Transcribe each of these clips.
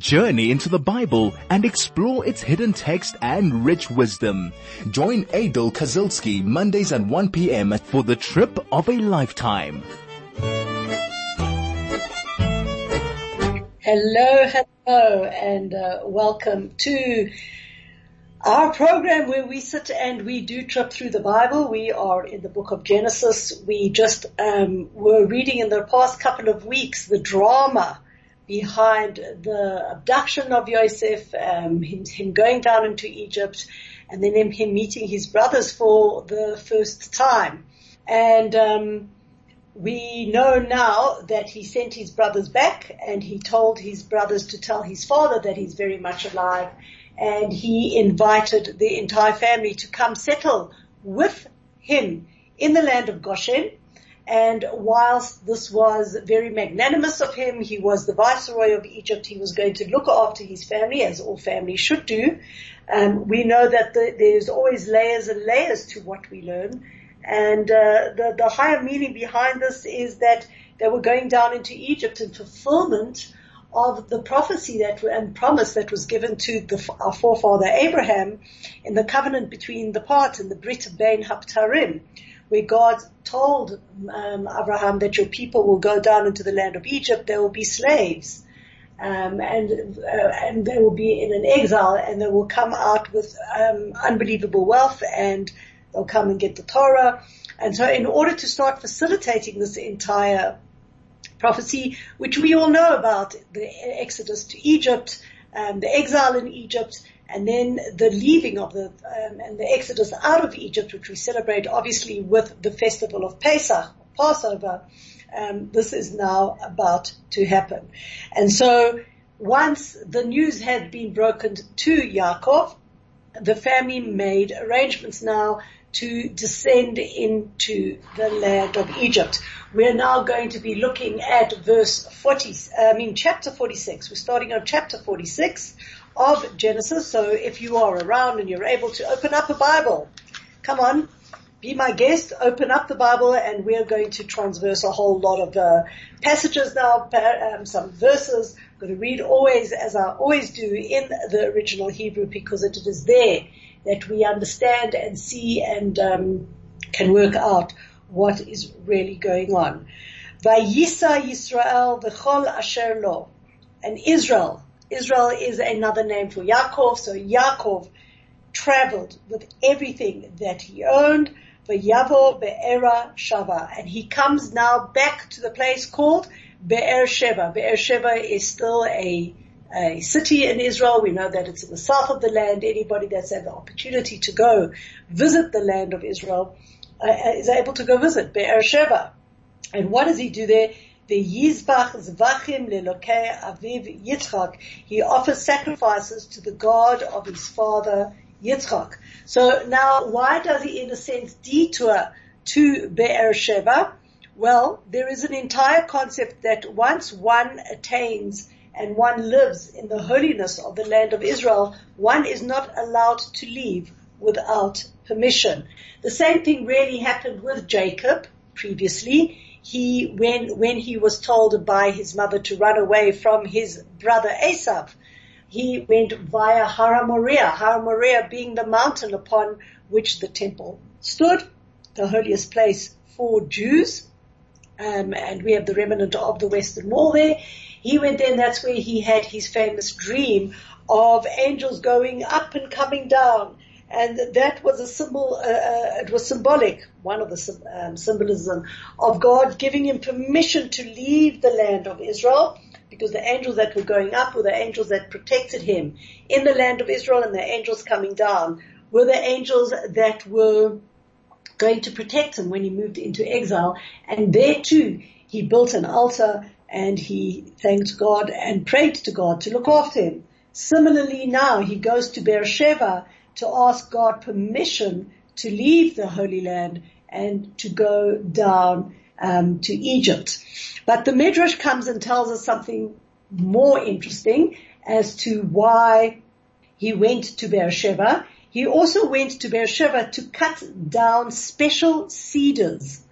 Journey into the Bible and explore its hidden text and rich wisdom. Join Aidel Kazilsky Mondays at 1 p.m. for the trip of a lifetime. Hello, hello, and uh, welcome to our program where we sit and we do trip through the Bible. We are in the book of Genesis. We just um, were reading in the past couple of weeks the drama behind the abduction of Yosef, um, him, him, going down into Egypt, and then him, him, meeting his brothers for the first time. And um, we know now that he sent his brothers back, and he told his brothers to tell his father that he's very much alive and he invited the entire family to come settle with him in the land of Goshen. And whilst this was very magnanimous of him, he was the viceroy of Egypt. He was going to look after his family, as all families should do. Um, we know that the, there's always layers and layers to what we learn. And uh, the, the higher meaning behind this is that they were going down into Egypt in fulfillment of the prophecy that and promise that was given to the, our forefather Abraham in the covenant between the part and the Brit Bein Haptarim, where God told um, Abraham that your people will go down into the land of Egypt, they will be slaves. Um, and uh, and they will be in an exile, and they will come out with um, unbelievable wealth, and they'll come and get the Torah. And so, in order to start facilitating this entire prophecy, which we all know about, the exodus to Egypt, um, the exile in Egypt, and then the leaving of the um, and the exodus out of Egypt, which we celebrate obviously with the festival of Pesach, Passover. Um, this is now about to happen, and so once the news had been broken to Yaakov, the family made arrangements now to descend into the land of Egypt. We're now going to be looking at verse 40, I mean chapter 46. We're starting on chapter 46 of Genesis. So if you are around and you're able to open up a Bible, come on, be my guest, open up the Bible and we're going to transverse a whole lot of uh, passages now, um, some verses. I'm going to read always as I always do in the original Hebrew because it is there that we understand and see and um, can work out what is really going on. Vayisa Yisrael v'chol asher lo. And Israel, Israel is another name for Yaakov, so Yaakov traveled with everything that he owned, v'yavo be'era shava. And he comes now back to the place called Be'er Sheva. Be'er Sheva is still a a city in Israel. We know that it's in the south of the land. Anybody that's had the opportunity to go visit the land of Israel uh is able to go visit Be'er Sheva. And what does he do there? The Yizbach Zvachim Lelokei Aviv Yitzchak. He offers sacrifices to the God of his father Yitzchak. So now, why does he, in a sense, detour to Be'er Sheva? Well, there is an entire concept that once one attains and one lives in the holiness of the land of Israel, one is not allowed to leave without permission. The same thing really happened with Jacob previously. He, when, when he was told by his mother to run away from his brother Esav, he went via Har Moriah, Har Moriah being the mountain upon which the temple stood, the holiest place for Jews. Um, and we have the remnant of the Western Wall there. He went there and that's where he had his famous dream of angels going up and coming down. And that was a symbol, uh, uh, it was symbolic, one of the um, symbolism of God giving him permission to leave the land of Israel because the angels that were going up were the angels that protected him in the land of Israel and the angels coming down were the angels that were going to protect him when he moved into exile. And there too, he built an altar and he thanked God and prayed to God to look after him. Similarly now he goes to Beersheba to ask God permission to leave the Holy Land and to go down um, to Egypt. But the Midrash comes and tells us something more interesting as to why he went to Beersheba. He also went to Beersheba to cut down special cedars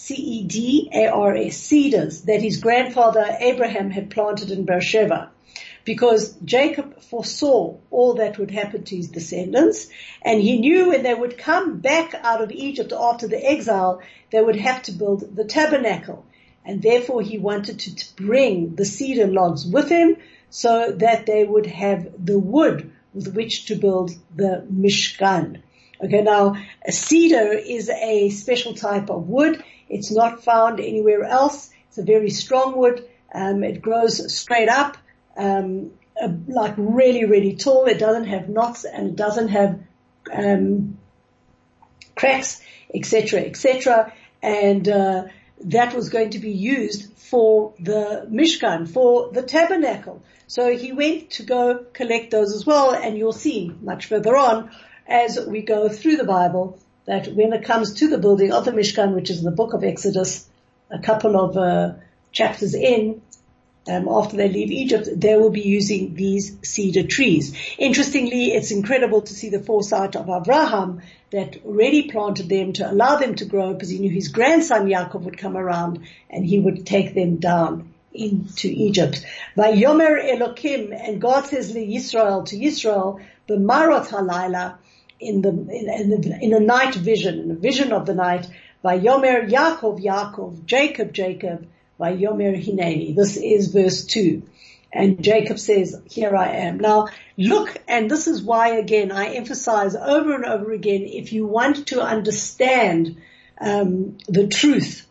C-E-D-A-R-S, cedars that his grandfather Abraham had planted in Beersheba. Because Jacob foresaw all that would happen to his descendants and he knew when they would come back out of Egypt after the exile, they would have to build the tabernacle. And therefore he wanted to bring the cedar logs with him so that they would have the wood with which to build the Mishkan. Okay, now a cedar is a special type of wood. It's not found anywhere else. It's a very strong wood. Um, it grows straight up, um, like really, really tall. It doesn't have knots and it doesn't have um, cracks, etc., etc. And uh, that was going to be used for the Mishkan, for the tabernacle. So he went to go collect those as well, and you'll see much further on as we go through the Bible that when it comes to the building of the Mishkan, which is in the book of Exodus, a couple of uh, chapters in, um, after they leave Egypt, they will be using these cedar trees. Interestingly, it's incredible to see the foresight of Abraham that already planted them to allow them to grow because he knew his grandson Yaakov would come around and he would take them down into Egypt. By Yomer Elokim, and God says to Yisrael, to Yisrael, B'marot halayla, in the, in, in, the, in the night vision, in the vision of the night, by Yomer Yaakov, Yaakov, Jacob, Jacob, Yomer Hineni. This is verse 2. And Jacob says, here I am. Now look, and this is why again I emphasize over and over again, if you want to understand um, the truth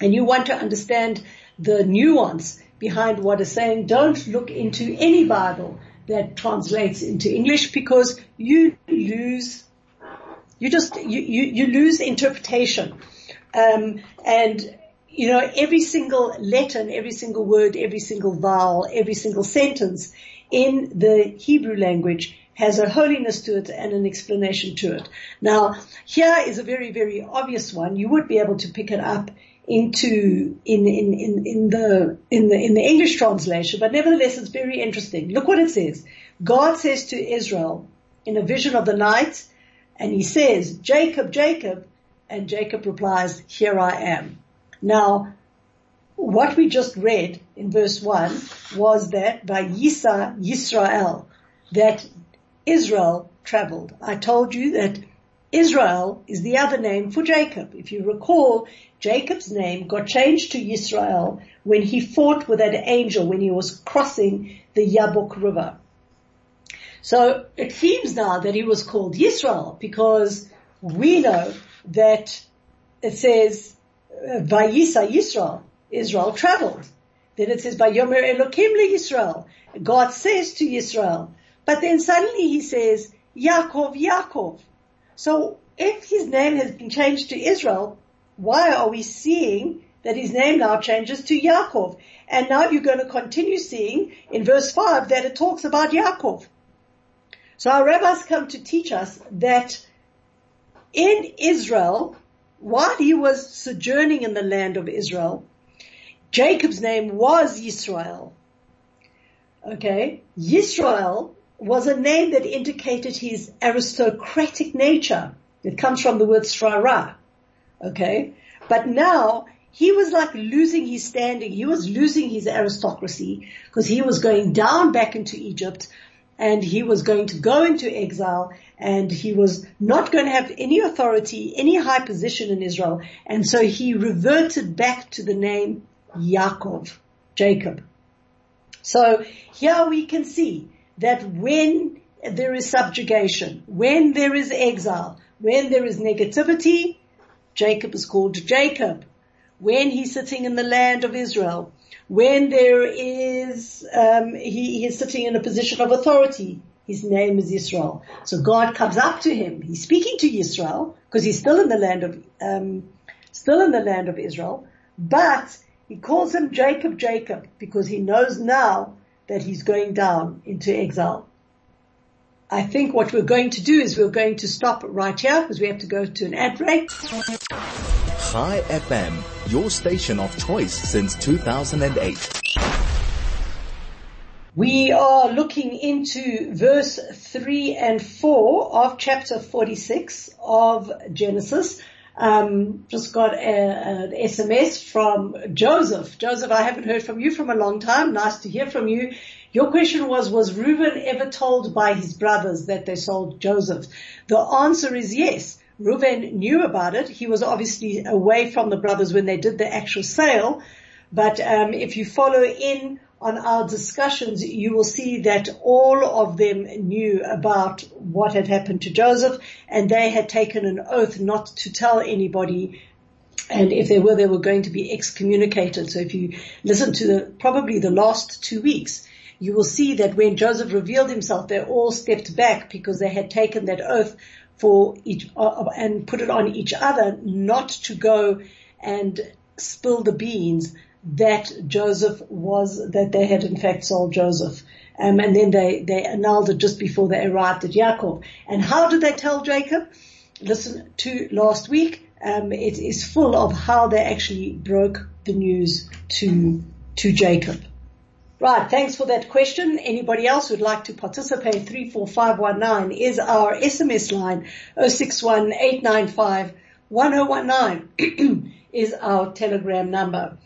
and you want to understand the nuance behind what is saying, don't look into any Bible that translates into English because you lose, you just, you, you, you lose interpretation. Um, and you know, every single letter and every single word, every single vowel, every single sentence in the Hebrew language has a holiness to it and an explanation to it. Now, here is a very, very obvious one. You would be able to pick it up into in in in, in the in the in the English translation, but nevertheless it's very interesting. Look what it says. God says to Israel in a vision of the night, and he says, Jacob, Jacob, and Jacob replies, Here I am. Now, what we just read in verse 1 was that by Yisa Yisrael, that Israel traveled. I told you that Israel is the other name for Jacob. If you recall, Jacob's name got changed to Yisrael when he fought with that angel when he was crossing the Yabok River. So it seems now that he was called Yisrael because we know that it says Vayisa Yisrael, Israel traveled. Then it says, Vayomer Elokim Yisrael. God says to Yisrael. But then suddenly he says, Yaakov, Yaakov. So if his name has been changed to Israel, why are we seeing that his name now changes to Yaakov? And now you're going to continue seeing in verse 5 that it talks about Yaakov. So our rabbis come to teach us that in Israel, while he was sojourning in the land of Israel, Jacob's name was Yisrael. Okay? Yisrael was a name that indicated his aristocratic nature. It comes from the word srara. Okay? But now, he was like losing his standing. He was losing his aristocracy because he was going down back into Egypt and he was going to go into exile and he was not going to have any authority, any high position in Israel. And so he reverted back to the name Yaakov, Jacob. So here we can see that when there is subjugation, when there is exile, when there is negativity, Jacob is called Jacob. When he's sitting in the land of Israel, when there is, um, he, he is sitting in a position of authority, his name is Israel. So God comes up to him. He's speaking to Israel because he's still in the land of, um, still in the land of Israel, but he calls him Jacob, Jacob, because he knows now that he's going down into exile. I think what we're going to do is we're going to stop right here because we have to go to an ad break. Chai FM, your station of choice since 2008. We are looking into verse 3 and 4 of chapter 46 of Genesis. um, just got a, an SMS from Joseph. Joseph, I haven't heard from you from a long time. Nice to hear from you. Your question was, was Reuben ever told by his brothers that they sold Joseph? The answer is yes. Reuben knew about it. He was obviously away from the brothers when they did the actual sale. But um, if you follow in on our discussions, you will see that all of them knew about what had happened to Joseph and they had taken an oath not to tell anybody and if they were, they were going to be excommunicated. So if you listen to the, probably the last two weeks, you will see that when Joseph revealed himself, they all stepped back because they had taken that oath for each, uh, and put it on each other not to go and spill the beans that Joseph was, that they had in fact sold Joseph. Um, and then they, they annulled it just before they arrived at Yaakov. And how did they tell Jacob? Listen to last week. Um, it is full of how they actually broke the news to, to Jacob. Right, thanks for that question. Anybody else who'd like to participate, 34519 is our SMS line, 061 is our telegram number.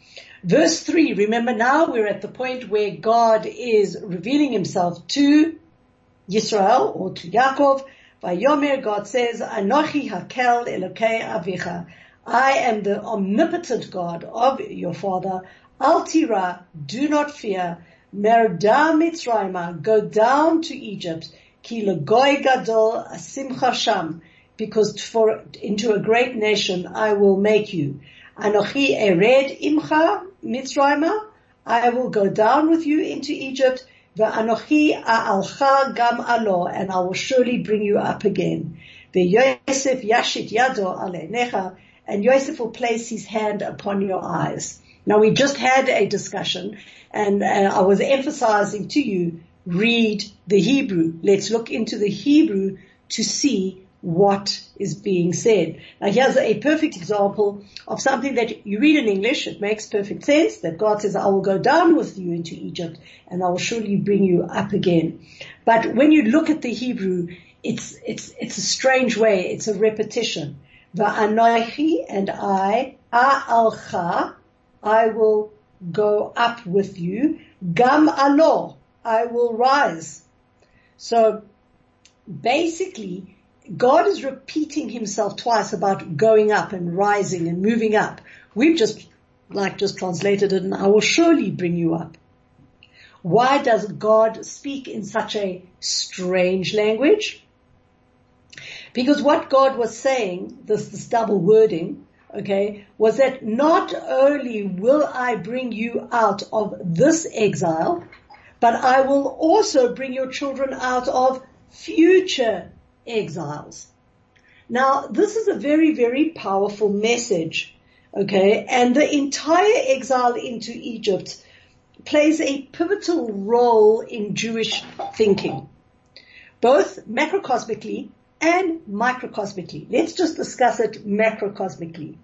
Verse 3, remember now we're at the point where God is revealing himself to Yisrael or to Yaakov. Yomer, God says, Anochi hakel elokei avicha. I am the omnipotent God of your father. Al tira, do not fear. Merda Mitzrayma, go down to Egypt. Ki legoy gadol asimcha sham, because for into a great nation I will make you. Anochi ered imcha Mitzrayma, I will go down with you into Egypt, the Anochi a'alcha gam alo, and I will surely bring you up again. Yosef yashit yado alenecha, and Yosef will place his hand upon your eyes. Now we just had a discussion and uh, I was emphasizing to you, read the Hebrew. Let's look into the Hebrew to see what is being said. Now here's a perfect example of something that you read in English. It makes perfect sense that God says, I will go down with you into Egypt and I will surely bring you up again. But when you look at the Hebrew, it's, it's, it's a strange way. It's a repetition. Va'anoichi and I, a'alcha, I will go up with you. Gam alo, I will rise. So basically, God is repeating himself twice about going up and rising and moving up. We've just, like just translated it and I will surely bring you up. Why does God speak in such a strange language? Because what God was saying, this, this double wording, okay, was that not only will I bring you out of this exile, but I will also bring your children out of future exiles. Now, this is a very, very powerful message. Okay. And the entire exile into Egypt plays a pivotal role in Jewish thinking, both macrocosmically and microcosmically. Let's just discuss it macrocosmically.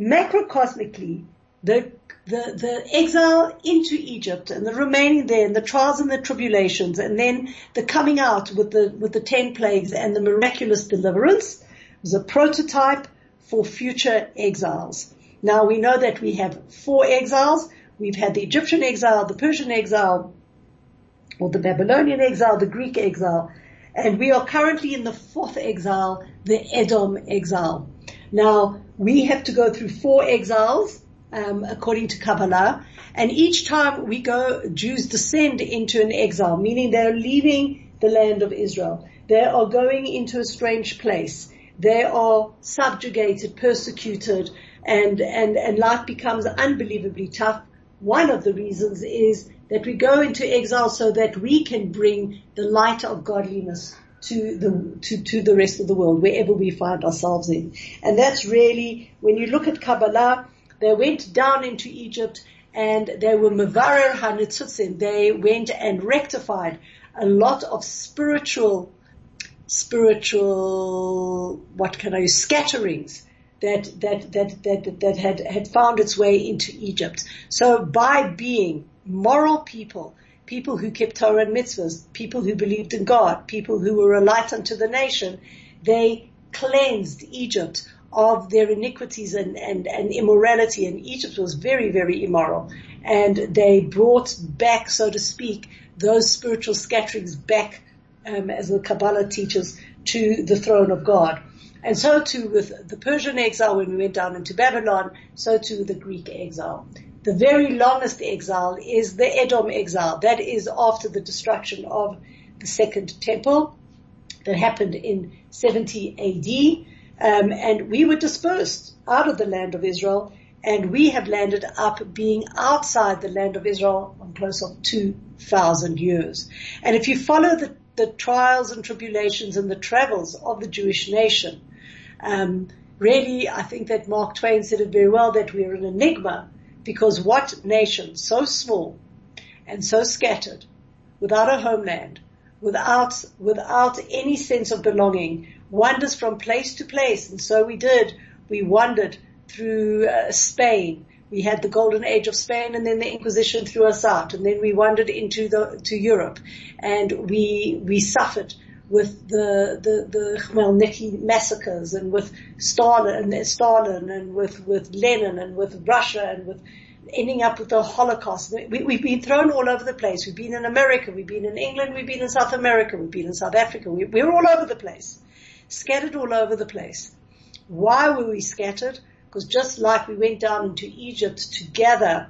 Macrocosmically, the the, the exile into Egypt and the remaining there and the trials and the tribulations and then the coming out with the, with the ten plagues and the miraculous deliverance was a prototype for future exiles. Now we know that we have four exiles. We've had the Egyptian exile, the Persian exile, or the Babylonian exile, the Greek exile, and we are currently in the fourth exile, the Edom exile. Now we have to go through four exiles um, according to Kabbalah. And each time we go, Jews descend into an exile, meaning they're leaving the land of Israel. They are going into a strange place. They are subjugated, persecuted, and, and, and life becomes unbelievably tough. One of the reasons is that we go into exile so that we can bring the light of godliness to the to, to the rest of the world, wherever we find ourselves in. And that's really when you look at Kabbalah, they went down into Egypt and they were Mavarer HaNitzutzim. They went and rectified a lot of spiritual, spiritual, what can I use, scatterings that, that, that, that, that had, had found its way into Egypt. So by being moral people, people who kept Torah and mitzvahs, people who believed in God, people who were a light unto the nation, they cleansed Egypt of their iniquities and, and, and immorality. And Egypt was very, very immoral. And they brought back, so to speak, those spiritual scatterings back, um, as the Kabbalah teaches, to the throne of God. And so too with the Persian exile when we went down into Babylon, so too the Greek exile. The very longest exile is the Edom exile. That is after the destruction of the second temple that happened in 70 AD. Um, and we were dispersed out of the land of Israel and we have landed up being outside the land of Israel on close of 2,000 years. And if you follow the, the trials and tribulations and the travels of the Jewish nation, um, really, I think that Mark Twain said it very well that we're an enigma because what nation so small and so scattered, without a homeland, without, without any sense of belonging, wanders from place to place. And so we did. We wandered through uh, Spain. We had the golden age of Spain and then the Inquisition threw us out and then we wandered into the, to Europe and we, we suffered with the, the, the Khmelnytsky massacres and with Stalin and Stalin and with, with Lenin and with Russia and with ending up with the Holocaust. We, have been thrown all over the place. We've been in America, we've been in England, we've been in South America, we've been in South Africa. We, we're all over the place. Scattered all over the place. Why were we scattered? Because just like we went down into Egypt to gather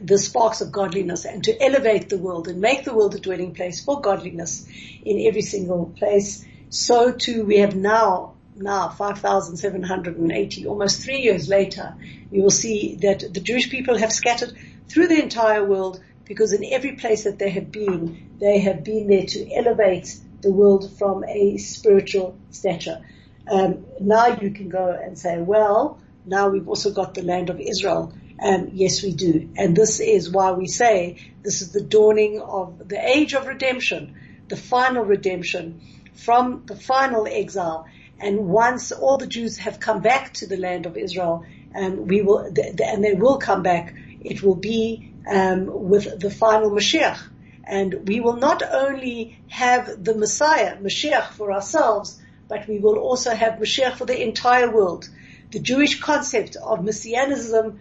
the sparks of godliness and to elevate the world and make the world a dwelling place for godliness in every single place. So too we have now, now 5,780, almost three years later, you will see that the Jewish people have scattered through the entire world because in every place that they have been, they have been there to elevate the world from a spiritual stature. Um, now you can go and say, well, now we've also got the land of Israel. Um, yes, we do. And this is why we say this is the dawning of the age of redemption, the final redemption from the final exile. And once all the Jews have come back to the land of Israel, um, we will, and they will come back, it will be um, with the final Mashiach. And we will not only have the Messiah, Mashiach for ourselves, but we will also have Mashiach for the entire world. The Jewish concept of Messianism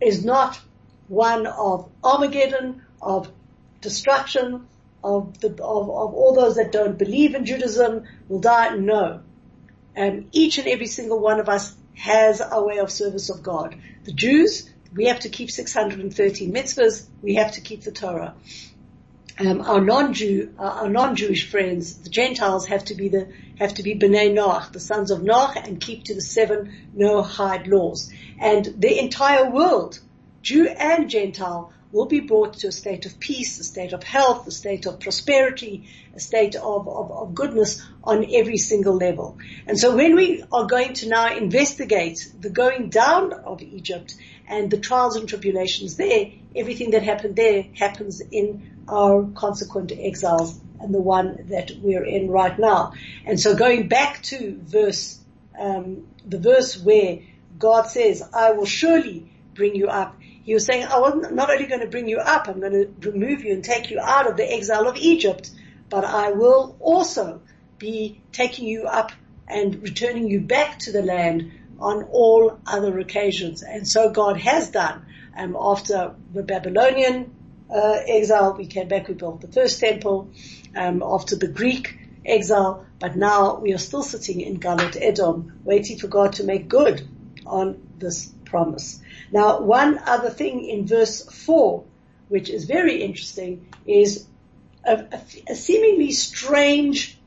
is not one of Armageddon, of destruction, of the of, of all those that don't believe in Judaism will die. No. And each and every single one of us has a way of service of God. The Jews, we have to keep 613 mitzvahs, we have to keep the Torah. Um, our non-Jew, uh, our non-Jewish friends, the Gentiles have to be the, have to be Bnei Noach, the sons of Noach, and keep to the seven Noahide laws. And the entire world, Jew and Gentile, will be brought to a state of peace, a state of health, a state of prosperity, a state of, of, of, goodness on every single level. And so when we are going to now investigate the going down of Egypt and the trials and tribulations there, everything that happened there happens in our consequent exiles and the one that we're in right now. And so going back to verse, um, the verse where God says, I will surely bring you up. He was saying, I'm not only going to bring you up, I'm going to remove you and take you out of the exile of Egypt, but I will also be taking you up and returning you back to the land on all other occasions. And so God has done. Um, after the Babylonian exile, we came back, we built the first temple. Um, after the Greek exile, but now we are still sitting in Galut Edom, waiting for God to make good on this promise. Now, one other thing in verse four, which is very interesting, is a, a, a seemingly strange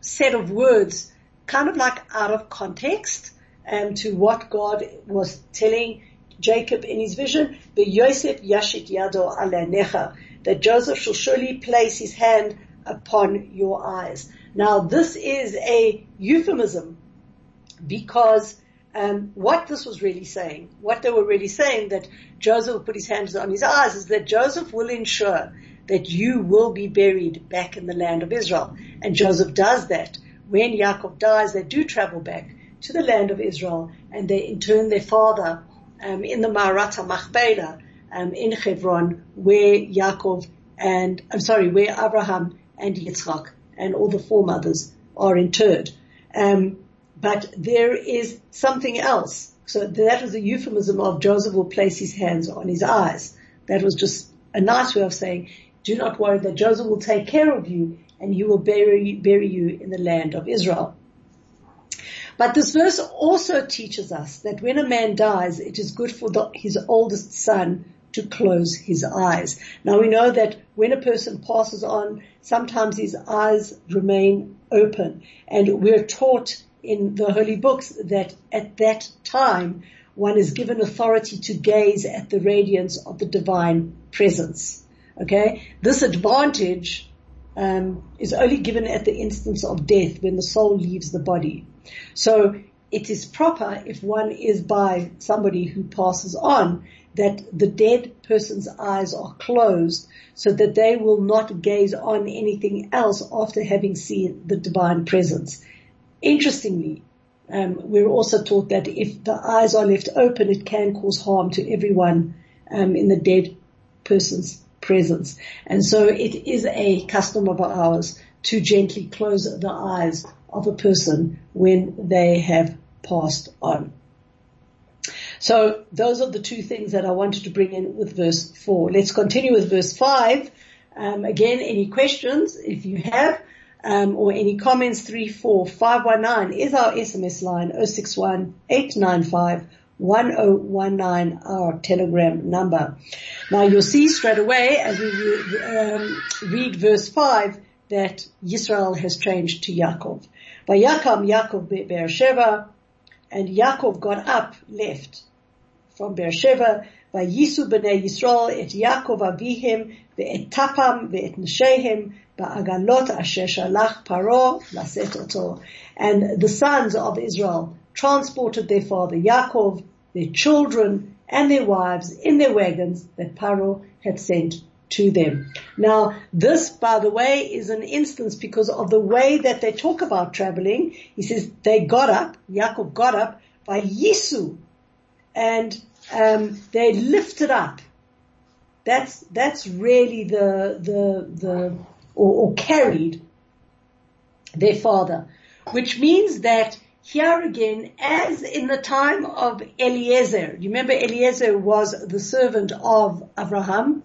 set of words, kind of like out of context, um, to what God was telling Jacob in his vision, Yosef yashit yado necha, that Joseph shall surely place his hand upon your eyes. Now this is a euphemism because um, what this was really saying, what they were really saying that Joseph will put his hands on his eyes is that Joseph will ensure that you will be buried back in the land of Israel. And Joseph does that. When Yaakov dies, they do travel back to the land of Israel and they intern their father um, in the Ma'arat Machpelah um, in Hebron, where Yaakov and I'm sorry, where Abraham and Yitzchak and all the foremothers are interred. Um, but there is something else. So that was a euphemism of Joseph will place his hands on his eyes. That was just a nice way of saying, do not worry that Joseph will take care of you and he will bury, bury you in the land of Israel. But this verse also teaches us that when a man dies, it is good for the, his oldest son to close his eyes. Now we know that when a person passes on, sometimes his eyes remain open. And we're taught in the holy books that at that time, one is given authority to gaze at the radiance of the divine presence. Okay? This advantage um, is only given at the instance of death when the soul leaves the body. So it is proper if one is by somebody who passes on that the dead person's eyes are closed so that they will not gaze on anything else after having seen the divine presence. Interestingly, um, we're also taught that if the eyes are left open, it can cause harm to everyone um, in the dead person's presence. And so it is a custom of ours to gently close the eyes of a person when they have passed on. So those are the two things that I wanted to bring in with verse four. Let's continue with verse five. Um, again, any questions if you have, um, or any comments, three four five one nine is our SMS line, 061 895 1019, our telegram number. Now you'll see straight away as we um, read verse 5 that Israel has changed to Yaakov. Vayakam Yaakov Beersheba, and Yaakov got up, left from Beersheba, Vayisu b'nei Yisrael et Yaakov avihim ve'et tapam ve'et neshehem ba'agalot asher shalach paro laset oto. And the sons of Israel transported their father Yaakov, their children, and their wives in their wagons that Paro had sent to them. Now, this, by the way, is an instance because of the way that they talk about traveling. He says they got up, Yaakov got up by Yisu, and um, they lifted up. That's that's really the the the or, or carried their father, which means that here again, as in the time of Eliezer, you remember Eliezer was the servant of Abraham.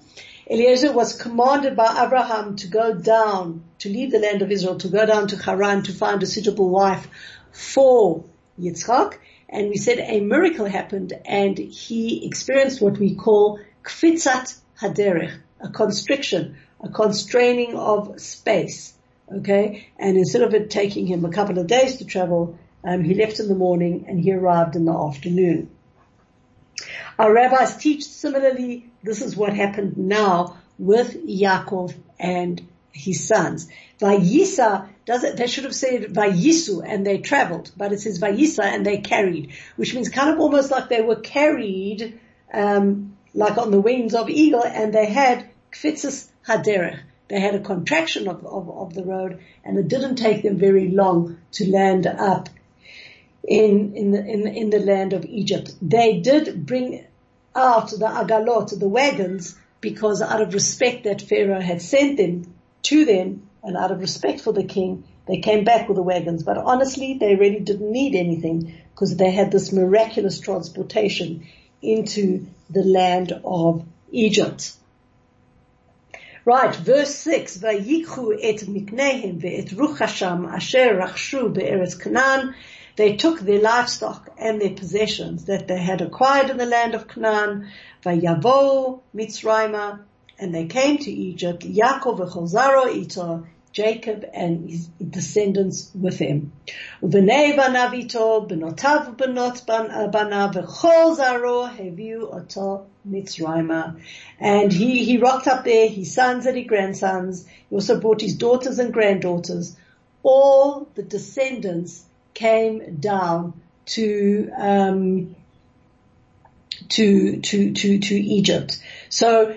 Eliezer was commanded by Abraham to go down, to leave the land of Israel, to go down to Haran to find a suitable wife for Yitzchak. And we said a miracle happened and he experienced what we call kfitzat haderech, a constriction, a constraining of space. Okay. And instead of it taking him a couple of days to travel, um, he left in the morning and he arrived in the afternoon. Our rabbis teach similarly. This is what happened now with Yaakov and his sons. Vayisa does it, they should have said Vayisu and they traveled, but it says Vayisa and they carried, which means kind of almost like they were carried, um, like on the wings of eagle and they had kfitzis haderech. They had a contraction of, of, of the road and it didn't take them very long to land up in, in the, in in the land of Egypt. They did bring out the agalot, the wagons, because out of respect that Pharaoh had sent them to them, and out of respect for the king, they came back with the wagons. But honestly, they really didn't need anything because they had this miraculous transportation into the land of Egypt. Right, verse 6, Vayikhu et miknehem ve'et ruchasham asher rachshu be'eretz Canaan they took their livestock and their possessions that they had acquired in the land of Canaan, Vayavo Mitzrayma, and they came to Egypt, Yaakov v'chozaro ito, Jacob and his descendants with him. Uvenei banavito, benotav benot banav, v'chol zaro heviu oto Mitzrayma. And he, he rocked up there, his sons and his grandsons. He also brought his daughters and granddaughters. All the descendants came down to um, to to to to Egypt. So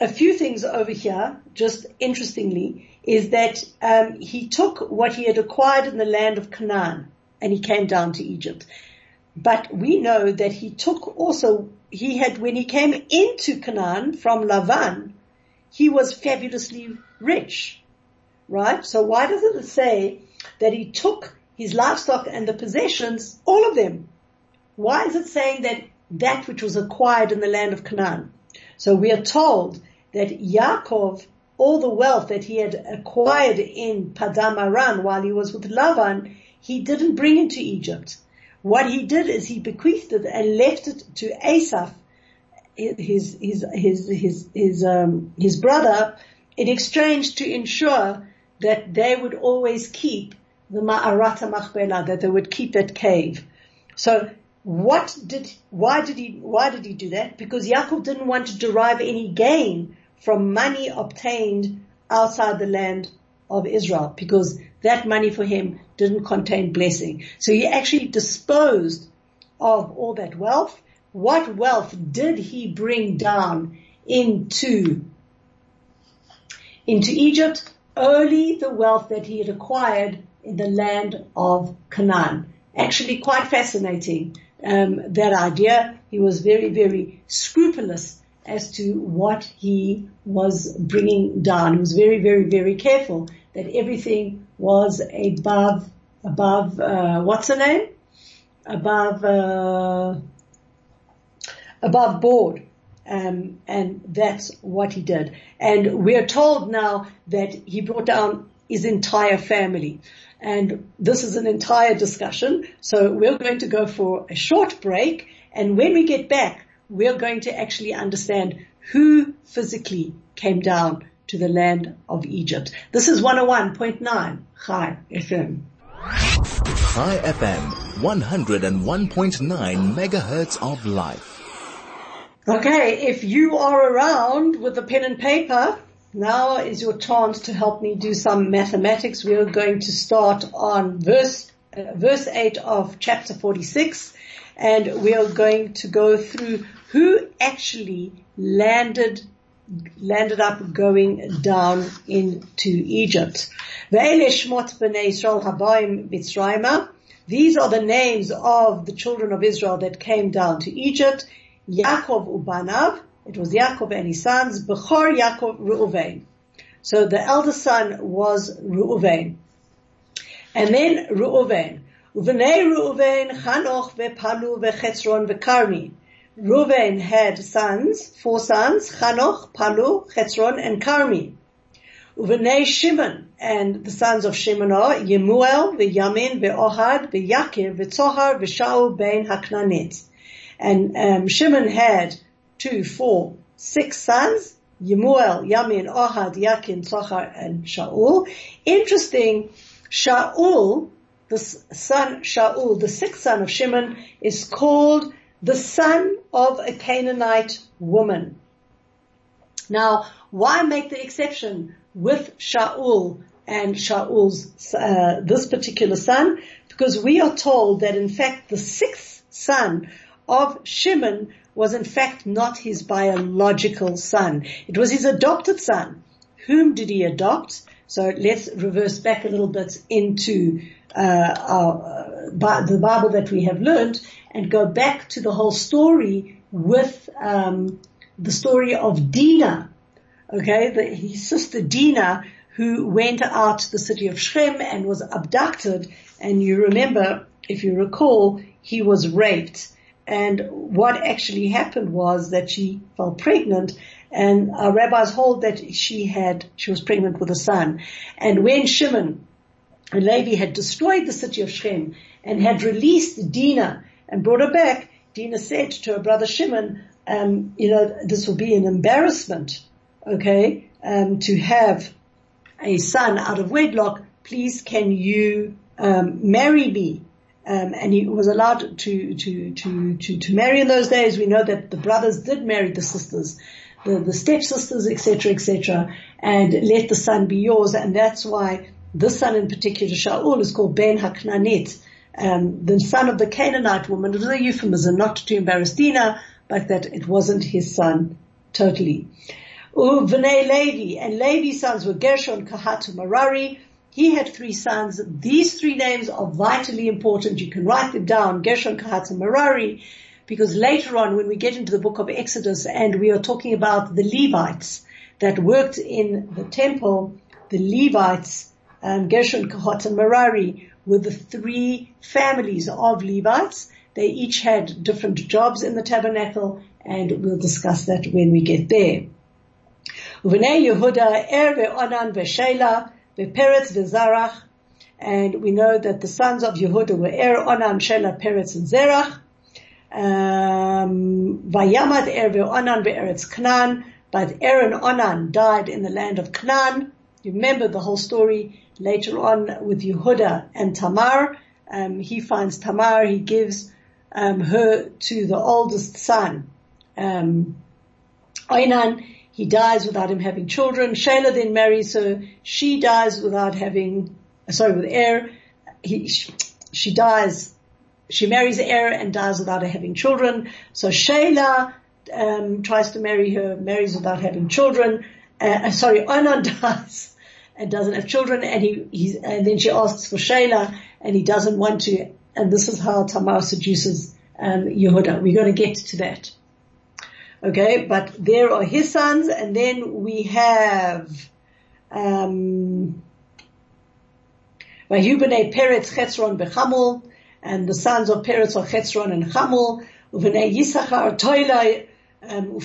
a few things over here, just interestingly, is that um, he took what he had acquired in the land of Canaan and he came down to Egypt. But we know that he took also he had when he came into Canaan from Lavan, he was fabulously rich, right? So why doesn't it say that he took his livestock and the possessions, all of them. Why is it saying that that which was acquired in the land of Canaan? So we are told that Yaakov, all the wealth that he had acquired in Padam Aram while he was with Lavan, he didn't bring into Egypt. What he did is he bequeathed it and left it to Esav, his his his his his um, his brother, in exchange to ensure that they would always keep the Ma'arata Machpelah, that they would keep that cave. So what did, why did he, why did he do that? Because Yaakov didn't want to derive any gain from money obtained outside the land of Israel because that money for him didn't contain blessing. So he actually disposed of all that wealth. What wealth did he bring down into, into Egypt? Only the wealth that he had acquired in the land of Canaan. Actually quite fascinating, um, that idea. He was very, very scrupulous as to what he was bringing down. He was very, very, very careful that everything was above, above, uh, what's the name? Above, uh, above board. Um, and that's what he did. And we're told now that he brought down his entire family. And this is an entire discussion. So we're going to go for a short break. And when we get back, we're going to actually understand who physically came down to the land of Egypt. This is 101.9 Chai FM. Chai FM, 101.9 megahertz of life. Okay, if you are around with a pen and paper, now is your chance to help me do some mathematics. We are going to start on verse, uh, verse 8 of chapter 46 and we are going to go through who actually landed landed up going down into Egypt. These are the names of the children of Israel that came down to Egypt. Yaakov Ubanav, it was Yaakov and his sons, Bechor Yaakov Reuven. So the eldest son was Reuven. And then Reuven. Uvenei Reuven, Chanoch, Vepalu, Vechetzron, Vekarmi. Reuven had sons, four sons, Chanoch, Palu, Chetzron, and Karmi. Uvenei Shimon, and the sons of Shimon are Yemuel, Ve'yamin, Ve'ohad, Ve'yakir, Ve'tzohar, Ve'shaul, Ben Haknanit. And um, Shimon had two, four, six sons, Yemuel, Yamin, Ohad, Yakin, Tzohar, and Shaul. Interesting, Shaul, the son, Shaul, the sixth son of Shimon, is called the son of a Canaanite woman. Now, why make the exception with Shaul and Shaul's, uh, this particular son? Because we are told that in fact the sixth son of Shimon was in fact not his biological son. It was his adopted son. Whom did he adopt? So let's reverse back a little bit into uh, our, uh, the Bible that we have learned and go back to the whole story with um, the story of Dinah. Okay, the, his sister Dinah, who went out to the city of Shechem and was abducted. And you remember, if you recall, he was raped. And what actually happened was that she fell pregnant and our rabbis hold that she had, she was pregnant with a son. And when Shimon and Levi had destroyed the city of Shechem and had released Dinah and brought her back, Dinah said to her brother Shimon, um, you know, this will be an embarrassment, okay, um, to have a son out of wedlock. Please can you um, marry me? Um, and he was allowed to, to, to, to, to marry in those days. We know that the brothers did marry the sisters, the, the stepsisters, etc., etc., and let the son be yours. And that's why this son in particular, Shaul, is called Ben Haknanit, um, the son of the Canaanite woman. It was a euphemism, not to embarrass Dinah, but that it wasn't his son totally. Uvnei Levi, and Levi's sons were Gershon, Kahat, Merari, he had three sons. These three names are vitally important. You can write them down, Gershon, Kahat, and Merari, because later on when we get into the book of Exodus and we are talking about the Levites that worked in the temple, the Levites, um, Gershon, Kahat, and Merari were the three families of Levites. They each had different jobs in the tabernacle and we'll discuss that when we get there. Uvnei Yehuda Er ve'onan ve'shela ve'peretz ve'zarach and we know that the sons of Yehuda were Er, Onan, Shelah, Peretz, and Zerach. Um, Vayamad Er ve'onan ve'eretz Canaan, but Er and Onan died in the land of Canaan. You remember the whole story later on with Yehuda and Tamar. Um, he finds Tamar, he gives um, her to the oldest son, um, Onan. He dies without him having children. Shayla then marries her. She dies without having, sorry, with Er. He, she, dies she marries heir and dies without her having children. So Shayla um, tries to marry her, marries without having children. Uh, sorry, Onan dies and doesn't have children, and he and then she asks for Shayla, and he doesn't want to. And this is how Tamar seduces um, Yehuda. We're going to get to that. Okay, but there are his sons, and then we have. Um, Peretz Chetzron Bechamul, and the sons of Peretz are Chetzron and Chamul, Uvnei Yisachar Toilai, um,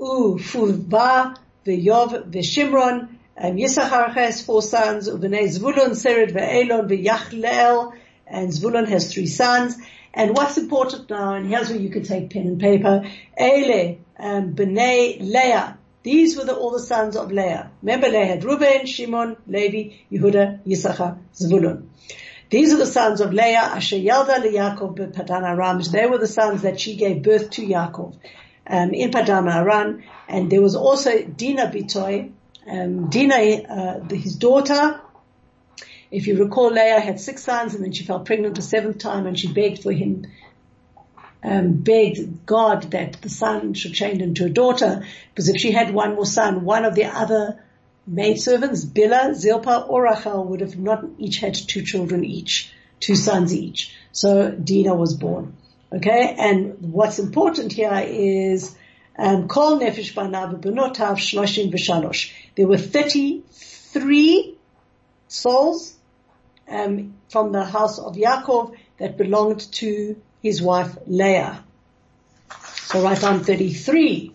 Ufurva, V'Yov, V'Shimron, um, Yisachar has four sons, Uvnei Zvulun, Sered, Ve'elon, Ve'Yachleel, and Zvulun has three sons. And what's important now, and here's where you can take pen and paper, Ele, um, B'nai Leah, these were the, all the sons of Leah. Remember, Leah had Reuben, Shimon, Levi, Yehuda, Yisachar, Zvulun. These are the sons of Leah, Asher Yalda Yaakov Padan Aram. They were the sons that she gave birth to Yaakov um, in Padan Aram. And there was also Dina Bitoy, um, Dina, uh, his daughter. If you recall, Leah had six sons, and then she fell pregnant a seventh time, and she begged for him, um, begged God that the son should change into a daughter, because if she had one more son, one of the other maidservants, Bila, Zilpah, or Rachel would have not each had two children each, two sons each. So Dinah was born. Okay, and what's important here is um, Kol Nefesh Banav Benotav Shloshim V'Shalosh. There were 33 souls um, from the house of Yaakov that belonged to his wife Leah. So right on 33.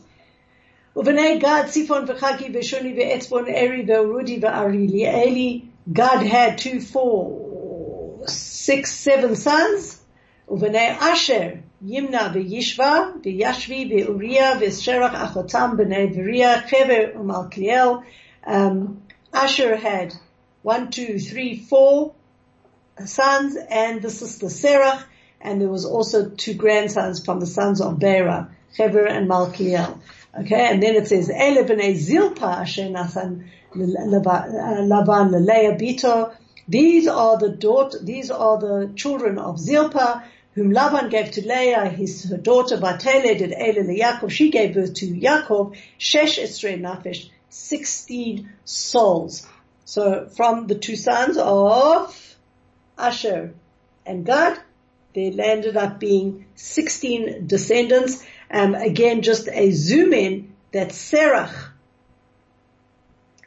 Gad had two, four, six, seven sons. ובני אשר, ימנה וישבה, וישבי ואוריה ושרח אחותם בני בריה, חבר ומלכיאל. Asher had one, two, three, four sons and the sister Serach, and there was also two grandsons from the sons of Bera, Heber and Malkiel. Okay, and then it says, Ele b'nei zilpa asher nathan uh, lavan leleah bito. These are the daughter, these are the children of Zilpa, whom Laban gave to Leah, his her daughter Batele did Ele Yaakov. She gave birth to Yaakov, Shesh Esrei Nafesh, sixteen souls. So from the two sons of Asher and Gad, there landed up being 16 descendants. Um, again, just a zoom in that Serach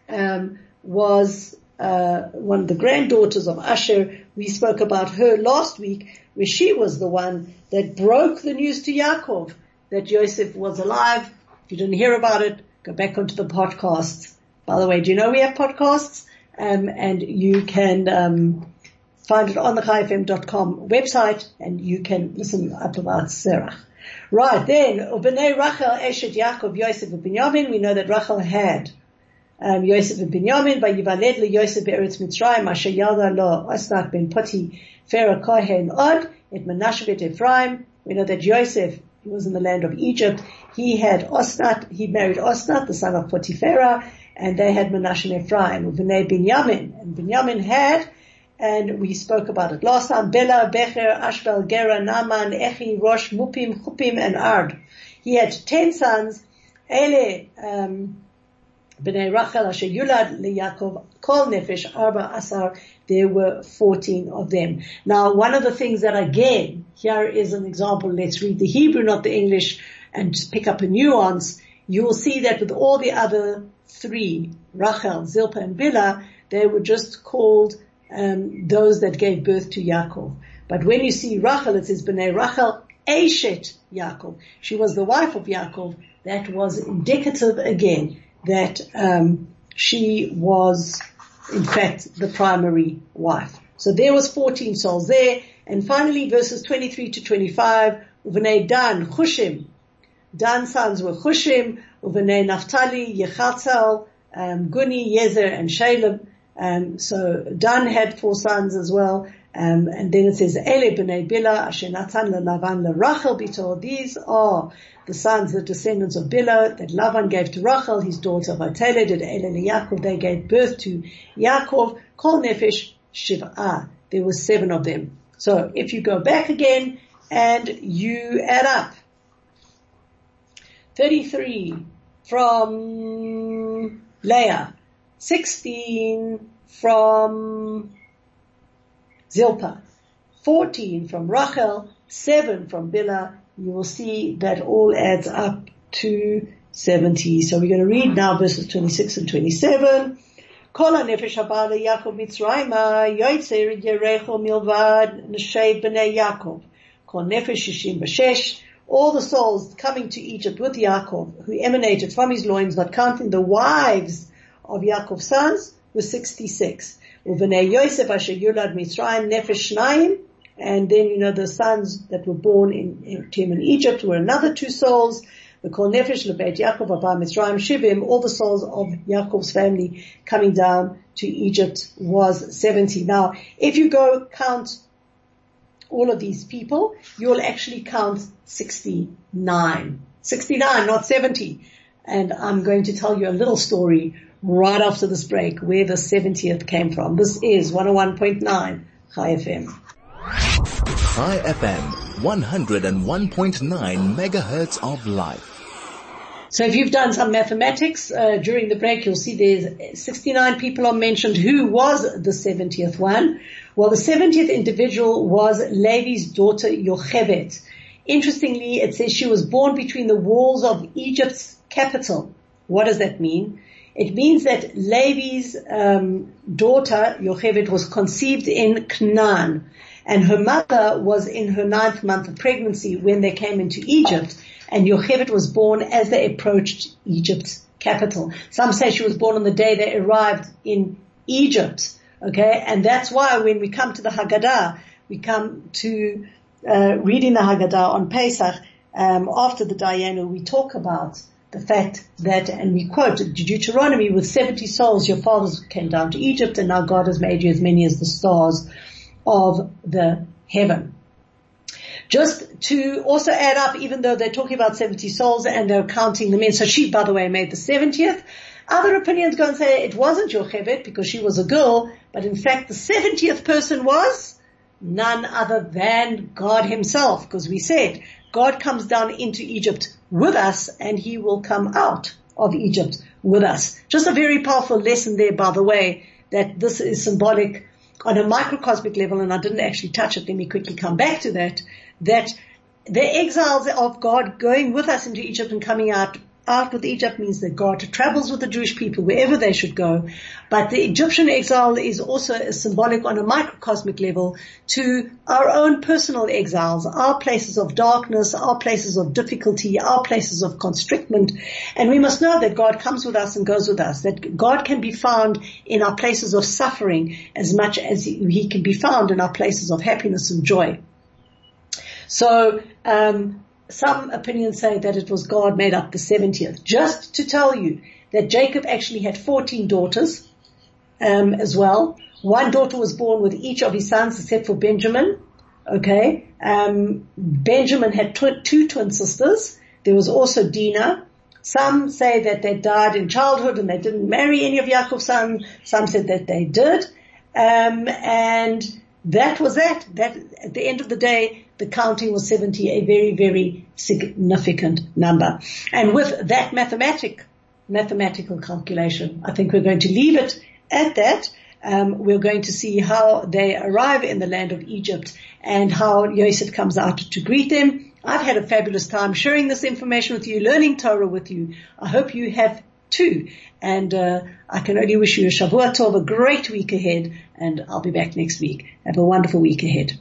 um, was uh, one of the granddaughters of Asher. We spoke about her last week, where she was the one that broke the news to Yaakov that Joseph was alive. If you didn't hear about it, go back onto the podcasts. By the way, do you know we have podcasts? Um, and you can um, find it on the chaifm.com website, and you can listen up about Serach. Right, then, Ubnei Rachel Eshet Yaakov Yosef Binyamin, we know that Rachel had um, Yosef and Binyamin, by Yivaled le Yosef be'eretz Mitzrayim, asher yalda lo Osnat ben Poti, Pharaoh Kohen Od, et Menashe bet Ephraim. We know that Yosef, he was in the land of Egypt, he had Osnat, he married Osnat, the son of Potiphera, and they had Menashe and Ephraim, Ubnei Binyamin, and Binyamin had and we spoke about it last time. Bela, Becher, Ashbel, Gera, Naaman, Echi, Rosh, Mupim, Chupim, and Ard. He had ten sons. Ele, um, Bnei Rachel, Asher Yulad, LeYaakov, Kol Nefesh, Arba, Asar. There were 14 of them. Now, one of the things that again, here is an example. Let's read the Hebrew, not the English, and pick up a nuance. You will see that with all the other three, Rachel, Zilpah, and Bilhah, they were just called um, those that gave birth to Yaakov. But when you see Rachel, it says Bnei Rachel Eshet Yaakov. She was the wife of Yaakov. That was indicative again that um, she was, in fact, the primary wife. So there was 14 souls there. And finally, verses 23 to 25, Uvnei Dan, Chushim. Dan's sons were Chushim, Uvnei Naphtali, Yechatzal, um, Guni, Yezer, and Shalem. Um, so Dan had four sons as well. Um, and then it says, Ele b'nei Bila, asher natan leLavan leRachel bito. These are the sons, the descendants of Bila that Lavan gave to Rachel, his daughter Vatele, did Ele Yaakov. They gave birth to Yaakov. Kol nefesh shiv'ah. There were seven of them. So if you go back again and you add up 33 from Leah, 16 from Zilpah, 14 from Rachel, 7 from Bilhah, you will see that all adds up to 70. So we're going to read now verses 26 and 27. כל הנפש הבא ליעקב מצרימה, יוצר ירחו מלבד נשי בני יעקב. כל נפש שישים ושש, all the souls coming to Egypt with Yaakov, who emanated from his loins, not counting the wives of Yaakov's sons, were 66. Uvenei Yosef asher yulad Mitzrayim nefesh and then you know the sons that were born in, in, him in Egypt were another two souls. The Kol Nefesh Lebeit Yaakov Abba Mitzrayim Shivim, all the souls of Yaakov's family coming down to Egypt was 70. Now, if you go count all of these people, you'll actually count 69. 69, not 70. And I'm going to tell you a little story right after this break where the 70th came from. This is 101.9 Chai FM. Chai FM, 101.9 megahertz of life. So if you've done some mathematics uh, during the break, you'll see there's 69 people are mentioned. Who was the 70th one? Well, the 70th individual was Levi's daughter Yocheved. Interestingly, it says she was born between the walls of Egypt's capital. What does that mean? It means that Levi's um, daughter Yocheved was conceived in Canaan, and her mother was in her ninth month of pregnancy when they came into Egypt, and Yocheved was born as they approached Egypt's capital. Some say she was born on the day they arrived in Egypt. Okay, and that's why when we come to the Haggadah, we come to uh, reading the Haggadah on Pesach um, after the Dayenu, we talk about the fact that, and we quote Deuteronomy, with 70 souls your fathers came down to Egypt and now God has made you as many as the stars of the heaven. Just to also add up, even though they're talking about 70 souls and they're counting them in, so she, by the way, made the 70th. Other opinions go and say it wasn't Yocheved because she was a girl, but in fact the 70th person was none other than God himself, because we said God comes down into Egypt with us and he will come out of Egypt with us. Just a very powerful lesson there, by the way, that this is symbolic on a microcosmic level, and I didn't actually touch it. Let me quickly come back to that, that the exiles of God going with us into Egypt and coming out out with Egypt means that God travels with the Jewish people wherever they should go. But the Egyptian exile is also symbolic on a microcosmic level to our own personal exiles, our places of darkness, our places of difficulty, our places of constrictment. And we must know that God comes with us and goes with us, that God can be found in our places of suffering as much as he can be found in our places of happiness and joy. So, um, some opinions say that it was God made up the 70th. Just to tell you that Jacob actually had 14 daughters um, as well. One daughter was born with each of his sons except for Benjamin. Okay. Um, Benjamin had tw- two twin sisters. There was also Dinah. Some say that they died in childhood and they didn't marry any of Yaakov's sons. Some said that they did. Um, and that was that. That at the end of the day, the counting was 70, a very, very significant number. And with that mathematic, mathematical calculation, I think we're going to leave it at that. Um, we're going to see how they arrive in the land of Egypt and how Yosef comes out to greet them. I've had a fabulous time sharing this information with you, learning Torah with you. I hope you have too. And uh, I can only wish you a Shavua Tov, a great week ahead, and I'll be back next week. Have a wonderful week ahead.